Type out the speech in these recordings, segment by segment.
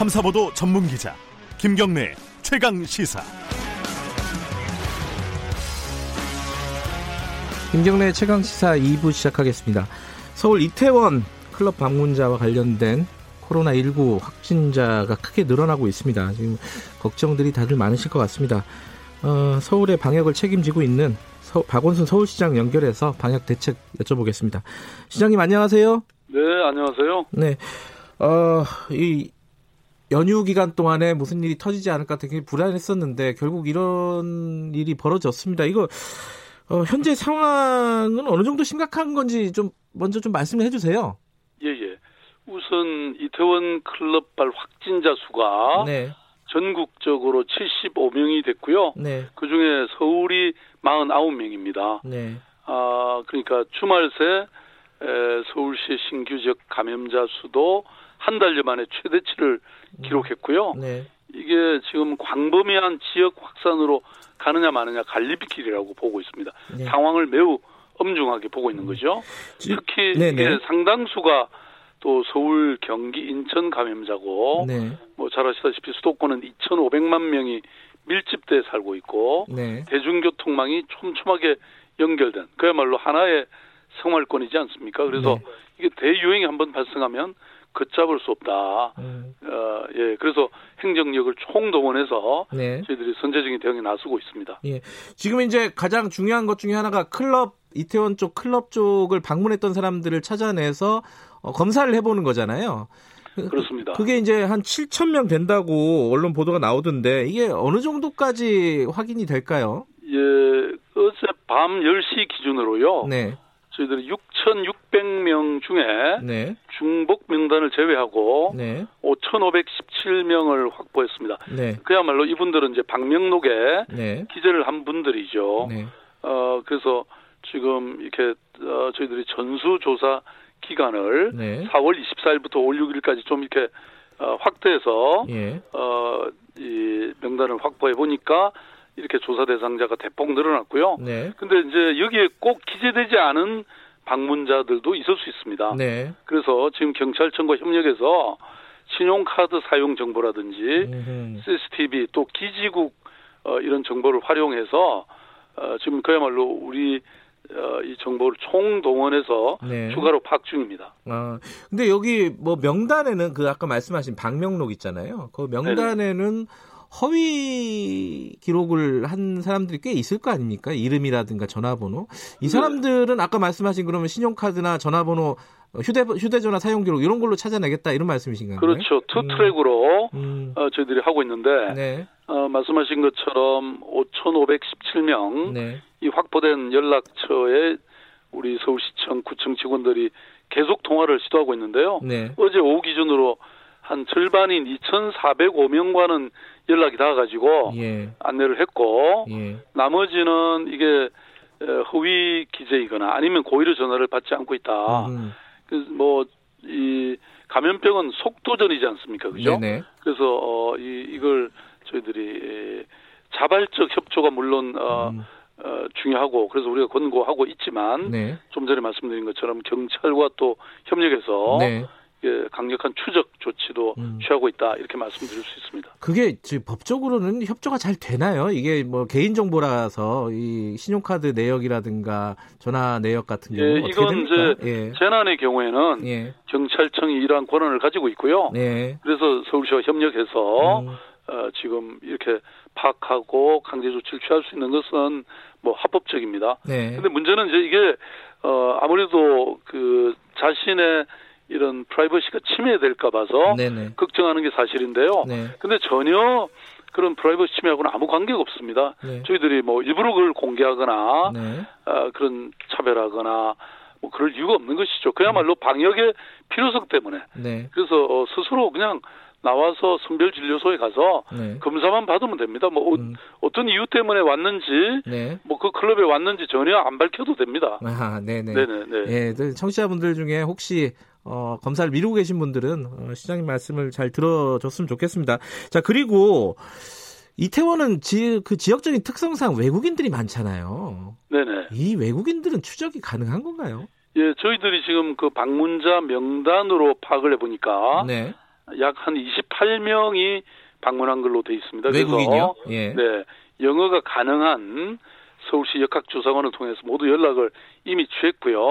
탐사보도 전문 기자 김경래 최강 시사. 김경래 최강 시사 2부 시작하겠습니다. 서울 이태원 클럽 방문자와 관련된 코로나19 확진자가 크게 늘어나고 있습니다. 지금 걱정들이 다들 많으실 것 같습니다. 어, 서울의 방역을 책임지고 있는 서, 박원순 서울시장 연결해서 방역 대책 여쭤보겠습니다. 시장님 안녕하세요. 네, 안녕하세요. 네, 어, 이 연휴 기간 동안에 무슨 일이 터지지 않을까 되게 불안했었는데 결국 이런 일이 벌어졌습니다. 이거 어, 현재 상황은 어느 정도 심각한 건지 좀 먼저 좀 말씀을 해주세요. 예, 예. 우선 이태원 클럽발 확진자 수가 네. 전국적으로 75명이 됐고요. 네. 그 중에 서울이 49명입니다. 네. 아, 그러니까 주말 새 에, 서울시 신규 지역 감염자 수도 한 달여 만에 최대치를 음. 기록했고요. 네. 이게 지금 광범위한 지역 확산으로 가느냐 마느냐 갈리비길이라고 보고 있습니다. 네. 상황을 매우 엄중하게 보고 있는 거죠. 특히 네네. 이게 상당수가 또 서울, 경기, 인천 감염자고 네. 뭐잘 아시다시피 수도권은 2,500만 명이 밀집돼 살고 있고 네. 대중교통망이 촘촘하게 연결된 그야말로 하나의 생활권이지 않습니까? 그래서 네. 이게 대유행이 한번 발생하면 걷잡을 수 없다. 음. 어, 예, 그래서 행정력을 총동원해서 네. 저희들이 선제적인 대응에 나서고 있습니다. 예, 지금 이제 가장 중요한 것 중에 하나가 클럽 이태원 쪽 클럽 쪽을 방문했던 사람들을 찾아내서 어, 검사를 해보는 거잖아요. 그렇습니다. 그게 이제 한 7천 명 된다고 언론 보도가 나오던데 이게 어느 정도까지 확인이 될까요? 예, 어제 밤 10시 기준으로요. 네. 저희들이 6,600명 중에 네. 중복 명단을 제외하고 네. 5,517명을 확보했습니다. 네. 그야말로 이분들은 이제 방명록에 네. 기재를 한 분들이죠. 네. 어 그래서 지금 이렇게 어, 저희들이 전수조사 기간을 네. 4월 24일부터 5월 6일까지 좀 이렇게 어, 확대해서 예. 어, 이 명단을 확보해 보니까 이렇게 조사 대상자가 대폭 늘어났고요. 네. 근데 이제 여기에 꼭 기재되지 않은 방문자들도 있을 수 있습니다. 네. 그래서 지금 경찰청과 협력해서 신용카드 사용 정보라든지 음흠. CCTV 또 기지국 어, 이런 정보를 활용해서 어, 지금 그야말로 우리 어, 이 정보를 총동원해서 네. 추가로 파악 중입니다. 아, 근데 여기 뭐 명단에는 그 아까 말씀하신 방명록 있잖아요. 그 명단에는 네네. 허위 기록을 한 사람들이 꽤 있을 거 아닙니까? 이름이라든가 전화번호. 이 네. 사람들은 네. 아까 말씀하신 그러면 신용카드나 전화번호 휴대 휴대전화 사용 기록 이런 걸로 찾아내겠다 이런 말씀이신가요? 그렇죠. two 음. track으로 음. 어, 저희들이 하고 있는데 네. 어, 말씀하신 것처럼 5,517명 네. 이 확보된 연락처에 우리 서울시청 구청 직원들이 계속 통화를 시도하고 있는데요. 네. 어제 오후 기준으로 한 절반인 2,405명과는 연락이 닿아가지고 예. 안내를 했고 예. 나머지는 이게 허위 기재이거나 아니면 고의로 전화를 받지 않고 있다. 음. 뭐이 감염병은 속도전이지 않습니까, 그죠? 네네. 그래서 어, 이 이걸 저희들이 자발적 협조가 물론 어, 음. 어, 중요하고 그래서 우리가 권고하고 있지만 네. 좀 전에 말씀드린 것처럼 경찰과 또 협력해서 네. 예, 강력한 추적 조치도 음. 취하고 있다 이렇게 말씀드릴 수 있습니다. 그게 법적으로는 협조가 잘 되나요? 이게 뭐 개인 정보라서 이 신용카드 내역이라든가 전화 내역 같은 경우 예, 이건 됩니까? 이제 예. 재난의 경우에는 예. 경찰청이 이러한 권한을 가지고 있고요. 예. 그래서 서울시와 협력해서 음. 어, 지금 이렇게 파악하고 강제 조치를 취할 수 있는 것은 뭐 합법적입니다. 네. 근데 문제는 이제 이게 어 아무래도 그 자신의 이런 프라이버시가 침해될까 봐서 네네. 걱정하는 게 사실인데요. 네. 근데 전혀 그런 프라이버시 침해하고는 아무 관계가 없습니다. 네. 저희들이 뭐 일부러 그걸 공개하거나 네. 어, 그런 차별하거나 뭐 그럴 이유가 없는 것이죠. 그야말로 방역의 필요성 때문에. 네. 그래서 어, 스스로 그냥 나와서 선별진료소에 가서 네. 검사만 받으면 됩니다. 뭐 음. 어 떤 이유 때문에 왔는지, 네. 뭐그 클럽에 왔는지 전혀 안 밝혀도 됩니다. 아, 네네. 네네. 네. 예, 네, 청취자분들 중에 혹시 어, 검사를 미루고 계신 분들은 어, 시장님 말씀을 잘 들어줬으면 좋겠습니다. 자 그리고 이태원은 지, 그 지역적인 특성상 외국인들이 많잖아요. 네네. 이 외국인들은 추적이 가능한 건가요? 예, 저희들이 지금 그 방문자 명단으로 파악을 해보니까 네. 약 한 28명이 방문한 걸로 돼 있습니다. 외국인요? 예. 네, 영어가 가능한 서울시 역학조사관을 통해서 모두 연락을 이미 취했고요.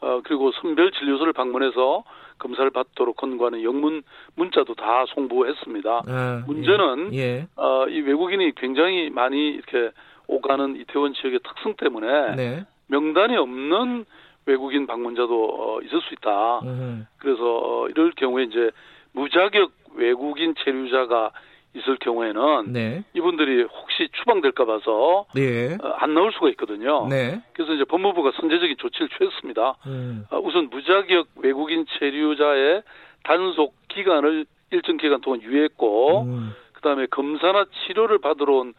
어, 그리고 선별 진료소를 방문해서 검사를 받도록 권고하는 영문 문자도 다 송부했습니다. 아, 문제는 예. 어, 이 외국인이 굉장히 많이 이렇게 오가는 이태원 지역의 특성 때문에 네. 명단이 없는 외국인 방문자도 어, 있을 수 있다. 음. 그래서 어, 이럴 경우에 이제 무자격 외국인 체류자가 있을 경우에는 네. 이분들이 혹시 추방될까 봐서 네. 어, 안 나올 수가 있거든요. 네. 그래서 이제 법무부가 선제적인 조치를 취했습니다. 음. 어, 우선 무자격 외국인 체류자의 단속 기간을 일정 기간 동안 유예했고 음. 그다음에 검사나 치료를 받으러 온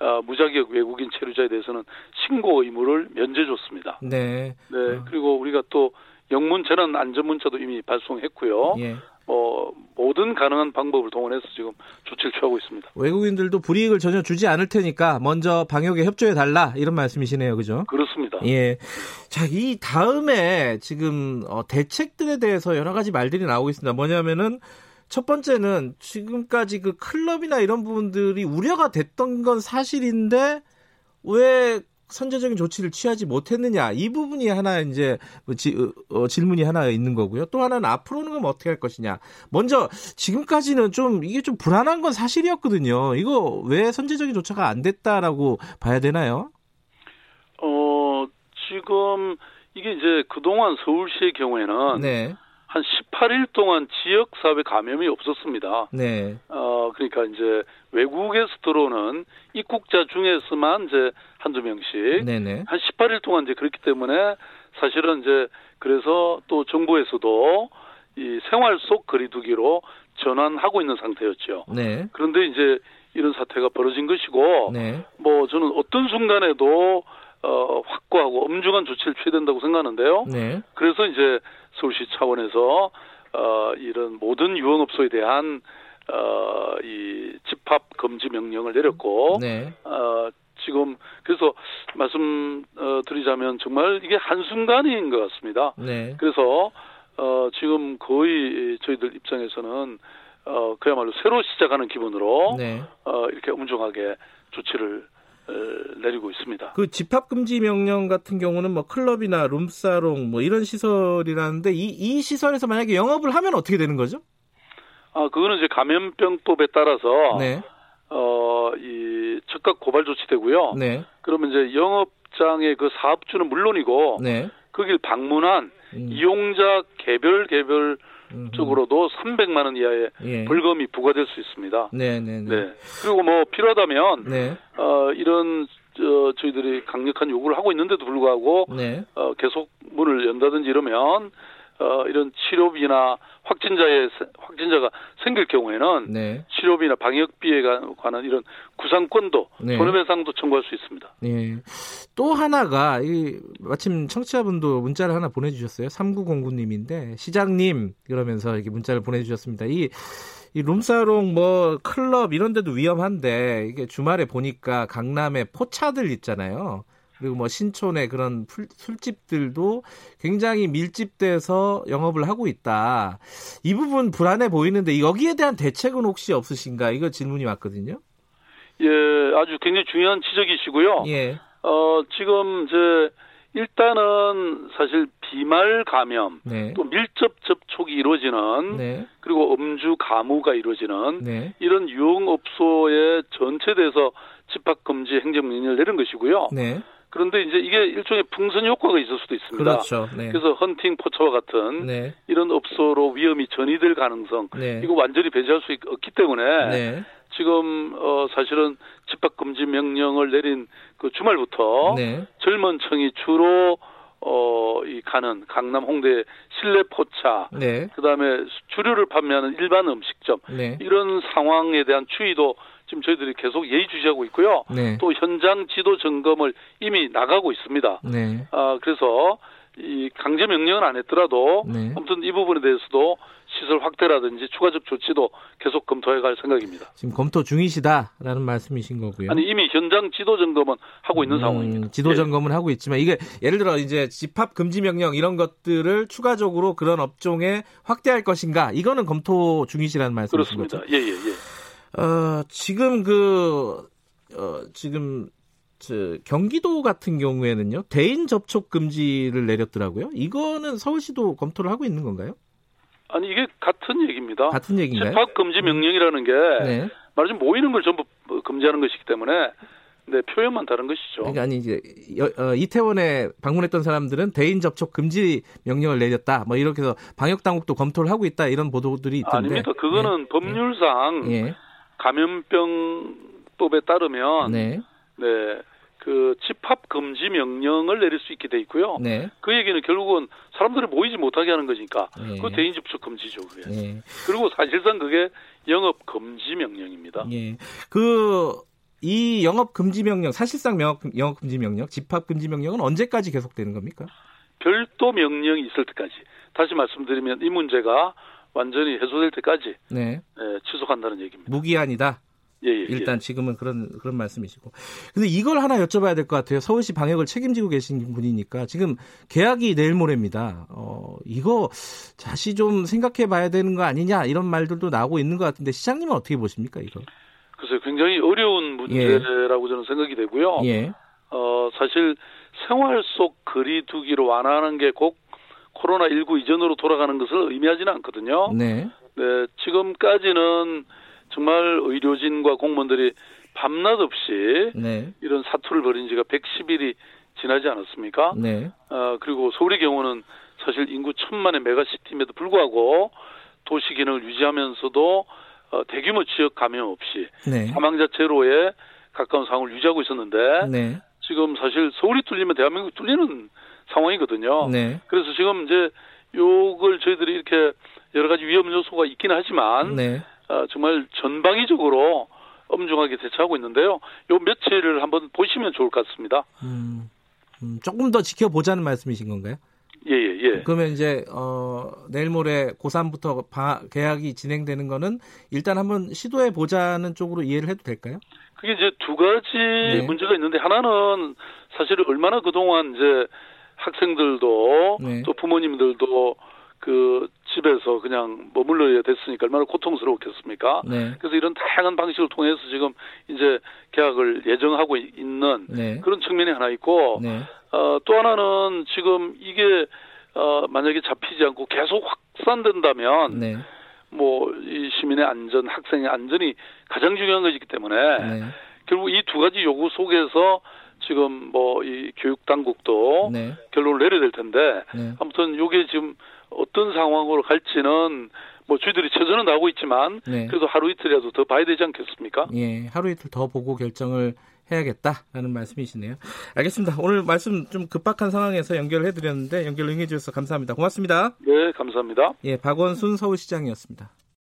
어, 무자격 외국인 체류자에 대해서는 신고 의무를 면제줬습니다. 네. 네. 어. 그리고 우리가 또 영문 재난 안전 문자도 이미 발송했고요. 예. 어, 모든 가능한 방법을 동원해서 지금 조치를 취하고 있습니다. 외국인들도 불이익을 전혀 주지 않을 테니까 먼저 방역에 협조해 달라 이런 말씀이시네요, 그죠? 그렇습니다. 예. 자, 이 다음에 지금 어, 대책들에 대해서 여러 가지 말들이 나오고 있습니다. 뭐냐면은 첫 번째는 지금까지 그 클럽이나 이런 부분들이 우려가 됐던 건 사실인데 왜 선제적인 조치를 취하지 못했느냐 이 부분이 하나 이제 뭐 지, 어, 어, 질문이 하나 있는 거고요. 또 하나는 앞으로는 그럼 어떻게 할 것이냐. 먼저 지금까지는 좀 이게 좀 불안한 건 사실이었거든요. 이거 왜 선제적인 조처가 안 됐다라고 봐야 되나요? 어 지금 이게 이제 그동안 서울시의 경우에는 네. 한 18일 동안 지역 사회 감염이 없었습니다. 네. 어 그러니까 이제 외국에서 들어오는 입국자 중에서만 이제 한두 명씩 네네. 한 18일 동안 이제 그렇기 때문에 사실은 이제 그래서 또 정부에서도 이 생활 속 거리두기로 전환하고 있는 상태였죠. 네. 그런데 이제 이런 사태가 벌어진 것이고 네. 뭐 저는 어떤 순간에도 어 확고하고 엄중한 조치를 취해야 된다고 생각하는데요. 네. 그래서 이제 서울시 차원에서 어 이런 모든 유흥업소에 대한 어, 이 집합 금지 명령을 내렸고, 네. 어, 지금 그래서 말씀 어, 드리자면 정말 이게 한 순간인 것 같습니다. 네. 그래서 어, 지금 거의 저희들 입장에서는 어, 그야말로 새로 시작하는 기분으로 네. 어, 이렇게 엄중하게 조치를 어, 내리고 있습니다. 그 집합 금지 명령 같은 경우는 뭐 클럽이나 룸사롱 뭐 이런 시설이라는데 이, 이 시설에서 만약에 영업을 하면 어떻게 되는 거죠? 아, 그거는 이제 감염병법에 따라서 네. 어, 이 즉각 고발 조치되고요. 네. 그러면 이제 영업장의 그 사업주는 물론이고 네. 거길 방문한 음. 이용자 개별 개별 쪽으로도 300만 원 이하의 예. 벌금이 부과될 수 있습니다. 네, 네, 네. 네. 그리고 뭐 필요하다면 네. 어, 이런 저, 저희들이 강력한 요구를 하고 있는데도 불구하고 네. 어, 계속 문을 연다든지 이러면 어, 이런 치료비나 확진자의 확진자가 생길 경우에는 네. 치료비나 방역비에 관한 이런 구상권도 네. 손해배상도 청구할 수 있습니다. 네. 또 하나가 이 마침 청취자분도 문자를 하나 보내주셨어요. 3909님인데 시장님 그러면서 이렇게 문자를 보내주셨습니다. 이 이 룸사롱 뭐 클럽 이런 데도 위험한데 이게 주말에 보니까 강남에 포차들 있잖아요. 그리고 뭐 신촌의 그런 풀, 술집들도 굉장히 밀집돼서 영업을 하고 있다. 이 부분 불안해 보이는데 여기에 대한 대책은 혹시 없으신가? 이거 질문이 왔거든요. 예, 아주 굉장히 중요한 지적이시고요. 예. 어, 지금 이제 일단은 사실 비말 감염 네. 또 밀접 접촉이 이루어지는 네. 그리고 음주 가무가 이루어지는 네. 이런 유흥업소에 전체돼서 집합 금지 행정명령을 내린 것이고요. 네. 그런데 이제 이게 일종의 풍선 효과가 있을 수도 있습니다. 그렇죠. 네. 그래서 헌팅 포차와 같은 네. 이런 업소로 위험이 전이될 가능성 네. 이거 완전히 배제할 수 없기 때문에 네. 지금 어 사실은 집합 금지 명령을 내린 그 주말부터 네. 젊은 층이 주로 어이 가는 강남 홍대 실내 포차 네. 그다음에 주류를 판매하는 일반 음식점 이런 상황에 대한 추이도 지금 저희들이 계속 예의주시하고 있고요. 네. 또 현장 지도 점검을 이미 나가고 있습니다. 네. 아, 그래서 이 강제 명령은 안 했더라도 네. 아무튼 이 부분에 대해서도 시설 확대라든지 추가적 조치도 계속 검토해 갈 생각입니다. 지금 검토 중이시다라는 말씀이신 거고요. 아니 이미 현장 지도 점검은 하고 있는 음, 상황입니다. 지도 예. 점검은 예. 하고 있지만 이게 예를 들어 이제 집합 금지 명령 이런 것들을 추가적으로 그런 업종에 확대할 것인가 이거는 검토 중이시라는 말씀이신 거죠. 그렇습니다. 예 예 예, 예. 어, 지금 그 어, 지금 저 경기도 같은 경우에는요 대인 접촉 금지를 내렸더라고요. 이거는 서울시도 검토를 하고 있는 건가요? 아니 이게 같은 얘기입니다. 같은 얘기인가요? 집합 금지 명령이라는 게 네. 말하자면 모이는 걸 전부 금지하는 것이기 때문에 네, 표현만 다른 것이죠. 그러니까 아니 이제 어, 이태원에 방문했던 사람들은 대인 접촉 금지 명령을 내렸다. 뭐 이렇게 해서 방역 당국도 검토를 하고 있다 이런 보도들이 있던데. 아닙니다. 그거는 네. 법률상 네. 감염병법에 따르면 네. 네. 그 집합 금지 명령을 내릴 수 있게 돼 있고요. 네. 그 얘기는 결국은 사람들이 모이지 못하게 하는 거니까 네. 그 대인 접촉 금지죠, 그게. 네. 그리고 사실상 그게 영업 금지 명령입니다. 네. 그이 영업 금지 명령, 사실상 영업, 영업 금지 명령, 집합 금지 명령은 언제까지 계속되는 겁니까? 별도 명령이 있을 때까지. 다시 말씀드리면 이 문제가 완전히 해소될 때까지 네. 네, 지속한다는 얘기입니다. 무기한이다. 예, 예, 일단 예. 지금은 그런 그런 말씀이시고. 근데 이걸 하나 여쭤봐야 될 것 같아요. 서울시 방역을 책임지고 계신 분이니까 지금 계약이 내일 모레입니다. 어, 이거 다시 좀 생각해 봐야 되는 거 아니냐 이런 말들도 나오고 있는 것 같은데 시장님은 어떻게 보십니까, 이거? 글쎄요. 굉장히 어려운 문제라고 예. 저는 생각이 되고요. 예. 어, 사실 생활 속 거리두기를 완화하는 게 꼭 코로나19 이전으로 돌아가는 것을 의미하지는 않거든요. 네. 네, 지금까지는 정말 의료진과 공무원들이 밤낮 없이 네. 이런 사투를 벌인 지가 110일이 지나지 않았습니까? 네. 어, 그리고 서울의 경우는 사실 인구 천만의 메가시티임에도 불구하고 도시 기능을 유지하면서도 어, 대규모 지역 감염 없이 네. 사망자 제로에 가까운 상황을 유지하고 있었는데 네. 지금 사실 서울이 뚫리면 대한민국이 뚫리는 상황이거든요. 네. 그래서 지금 이제 요걸 저희들이 이렇게 여러 가지 위험 요소가 있긴 하지만 네. 어, 정말 전방위적으로 엄중하게 대처하고 있는데요. 요 며칠을 한번 보시면 좋을 것 같습니다. 음, 음, 조금 더 지켜보자는 말씀이신 건가요? 예, 예, 예. 그러면 이제, 어, 내일 모레 고3부터 바, 계약이 진행되는 거는 일단 한번 시도해 보자는 쪽으로 이해를 해도 될까요? 그게 이제 두 가지 네. 문제가 있는데 하나는 사실 얼마나 그동안 이제 학생들도 네. 또 부모님들도 그 집에서 그냥 머물러야 됐으니까 얼마나 고통스러웠겠습니까? 네. 그래서 이런 다양한 방식을 통해서 지금 이제 계약을 예정하고 있는 네. 그런 측면이 하나 있고 네. 어, 또 하나는 지금 이게 어, 만약에 잡히지 않고 계속 확산된다면 네. 뭐이 시민의 안전, 학생의 안전이 가장 중요한 것이기 때문에 네. 결국 이 두 가지 요구 속에서 지금 뭐 이 교육 당국도 네. 결론을 내려야 될 텐데 아무튼 요게 지금 어떤 상황으로 갈지는 뭐 저희들이 최선은 다하고 있지만 네. 그래도 하루 이틀이라도 더 봐야 되지 않겠습니까? 예, 하루 이틀 더 보고 결정을 해야겠다라는 말씀이시네요. 알겠습니다. 오늘 말씀 좀 급박한 상황에서 연결을 해드렸는데 연결 응해주셔서 감사합니다. 고맙습니다. 네, 감사합니다. 예, 박원순 서울시장이었습니다.